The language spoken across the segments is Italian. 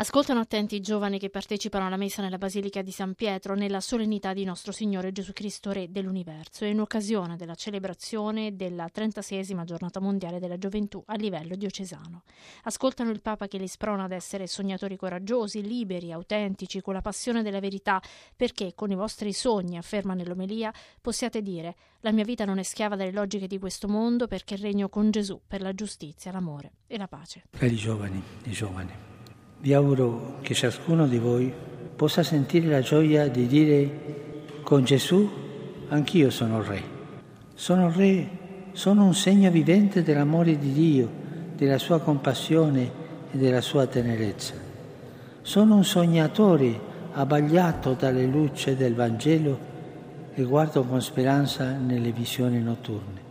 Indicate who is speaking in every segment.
Speaker 1: Ascoltano attenti i giovani che partecipano alla messa nella Basilica di San Pietro nella solennità di nostro Signore Gesù Cristo, Re dell'Universo, e in occasione della celebrazione della 36 giornata mondiale della gioventù a livello diocesano. Ascoltano il Papa che li sprona ad essere sognatori coraggiosi, liberi, autentici, con la passione della verità, perché con i vostri sogni, afferma nell'omelia, possiate dire la mia vita non è schiava delle logiche di questo mondo perché regno con Gesù per la giustizia, l'amore e la pace.
Speaker 2: Cari giovani e giovani, vi auguro che ciascuno di voi possa sentire la gioia di dire con Gesù anch'io sono re. Sono re, sono un segno vivente dell'amore di Dio, della sua compassione e della sua tenerezza. Sono un sognatore abbagliato dalle luci del Vangelo e guardo con speranza nelle visioni notturne.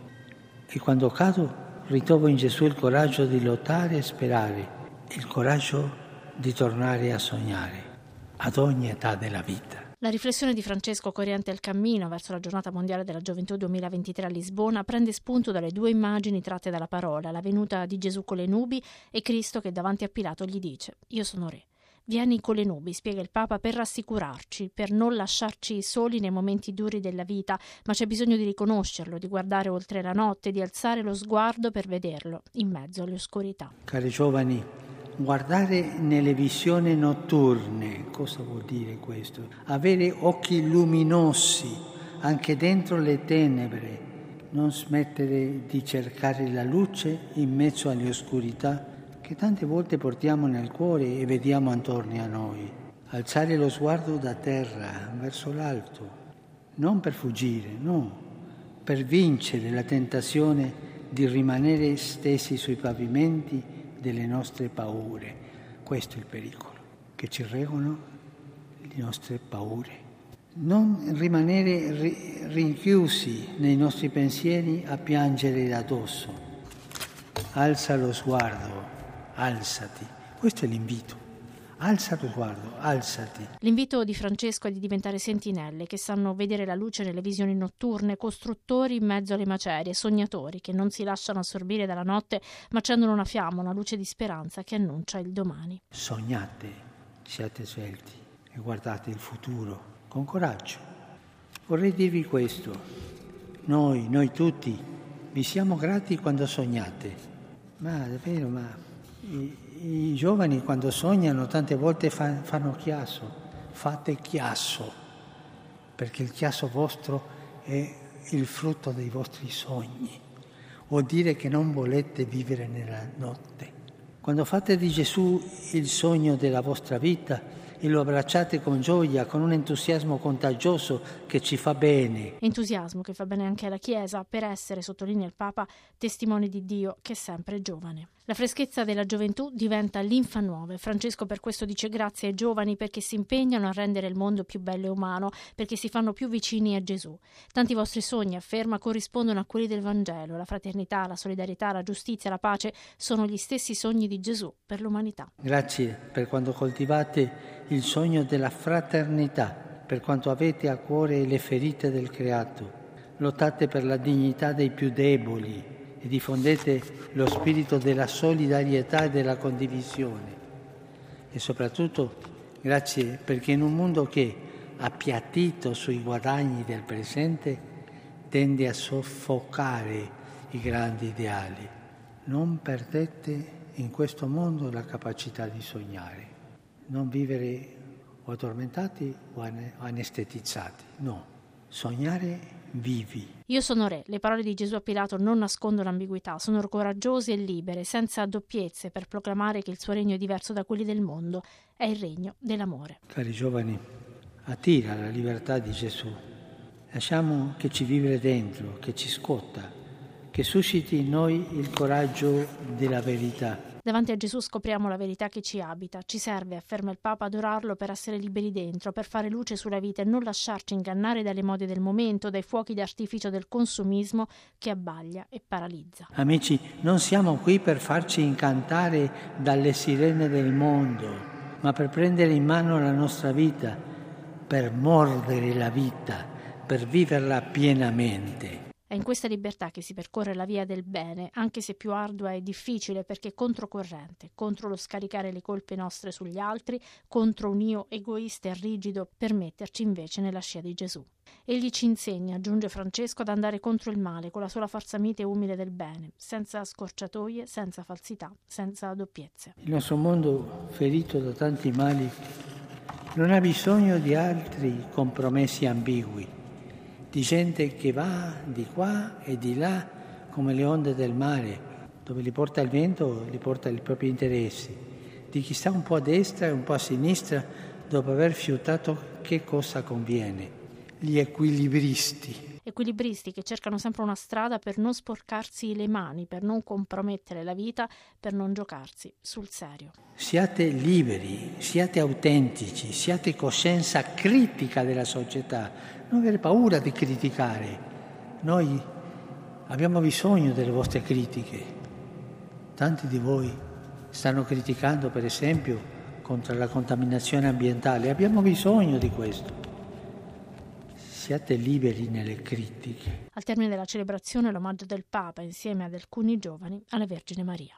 Speaker 2: E quando cado ritrovo in Gesù il coraggio di lottare e sperare, il coraggio di tornare a sognare ad ogni età della vita.
Speaker 1: La riflessione di Francesco Coriante al Cammino verso la giornata mondiale della gioventù 2023 a Lisbona prende spunto dalle due immagini tratte dalla parola, la venuta di Gesù con le nubi e Cristo che davanti a Pilato gli dice Io sono re. Vieni con le nubi, spiega il Papa, per rassicurarci, per non lasciarci soli nei momenti duri della vita, ma c'è bisogno di riconoscerlo, di guardare oltre la notte, di alzare lo sguardo per vederlo, in mezzo alle oscurità.
Speaker 2: Cari giovani, Guardare nelle visioni notturne, cosa vuol dire questo? Avere occhi luminosi anche dentro le tenebre, non smettere di cercare la luce in mezzo alle oscurità che tante volte portiamo nel cuore e vediamo attorno a noi. Alzare lo sguardo da terra verso l'alto, non per fuggire, no, per vincere la tentazione di rimanere stesi sui pavimenti delle nostre paure. Questo è il pericolo, che ci regolano le nostre paure. Non rimanere ri- rinchiusi nei nostri pensieri a piangere addosso. Alza lo sguardo, alzati. Questo è l'invito. Alza lo sguardo, alzati.
Speaker 1: L'invito di Francesco è di diventare sentinelle che sanno vedere la luce nelle visioni notturne, costruttori in mezzo alle macerie, sognatori che non si lasciano assorbire dalla notte ma accendono una fiamma, una luce di speranza che annuncia il domani.
Speaker 2: Sognate, siate svelti e guardate il futuro con coraggio. Vorrei dirvi questo. Noi, noi tutti, vi siamo grati quando sognate. Ma davvero, ma i, i giovani quando sognano tante volte fa, fanno chiasso, fate chiasso, perché il chiasso vostro è il frutto dei vostri sogni. Vuol dire che non volete vivere nella notte. Quando fate di Gesù il sogno della vostra vita, e lo abbracciate con gioia, con un entusiasmo contagioso che ci fa bene.
Speaker 1: Entusiasmo che fa bene anche alla Chiesa per essere, sottolinea il Papa, testimoni di Dio che è sempre giovane. La freschezza della gioventù diventa linfa nuova e Francesco per questo dice grazie ai giovani perché si impegnano a rendere il mondo più bello e umano, perché si fanno più vicini a Gesù. Tanti vostri sogni, afferma, corrispondono a quelli del Vangelo. La fraternità, la solidarietà, la giustizia, la pace sono gli stessi sogni di Gesù per l'umanità.
Speaker 2: Grazie per quando coltivate il sogno della fraternità, per quanto avete a cuore le ferite del creato. Lottate per la dignità dei più deboli e diffondete lo spirito della solidarietà e della condivisione. E soprattutto grazie perché in un mondo che, appiattito sui guadagni del presente, tende a soffocare i grandi ideali. Non perdete in questo mondo la capacità di sognare, non vivere o addormentati o anestetizzati, no, sognare vivi.
Speaker 1: Io sono re. Le parole di Gesù a Pilato non nascondono ambiguità, sono coraggiose e libere, senza doppiezze, per proclamare che il suo regno è diverso da quelli del mondo, è il regno dell'amore.
Speaker 2: Cari giovani, attira la libertà di Gesù. Lasciamo che ci vive dentro, che ci scotta, che susciti in noi il coraggio della verità
Speaker 1: Davanti a Gesù scopriamo la verità che ci abita. Ci serve, afferma il Papa, adorarlo per essere liberi dentro, per fare luce sulla vita e non lasciarci ingannare dalle mode del momento, dai fuochi d'artificio del consumismo che abbaglia e paralizza.
Speaker 2: Amici, non siamo qui per farci incantare dalle sirene del mondo, ma per prendere in mano la nostra vita, per mordere la vita, per viverla pienamente.
Speaker 1: È in questa libertà che si percorre la via del bene, anche se più ardua e difficile perché controcorrente, contro lo scaricare le colpe nostre sugli altri, contro un io egoista e rigido per metterci invece nella scia di Gesù. Egli ci insegna, aggiunge Francesco, ad andare contro il male con la sola forza mite e umile del bene, senza scorciatoie, senza falsità, senza doppiezze.
Speaker 2: Il nostro mondo, ferito da tanti mali, non ha bisogno di altri compromessi ambigui, di gente che va di qua e di là come le onde del mare, dove li porta il vento, li porta i propri interessi, di chi sta un po' a destra e un po' a sinistra dopo aver fiutato che cosa conviene gli equilibristi.
Speaker 1: Equilibristi che cercano sempre una strada per non sporcarsi le mani, per non compromettere la vita, per non giocarsi sul serio.
Speaker 2: Siate liberi, siate autentici, siate coscienza critica della società, non avere paura di criticare. Noi abbiamo bisogno delle vostre critiche. Tanti di voi stanno criticando, per esempio, contro la contaminazione ambientale. Abbiamo bisogno di questo siate liberi nelle critiche.
Speaker 1: Al termine della celebrazione l'omaggio del Papa insieme ad alcuni giovani alla Vergine Maria.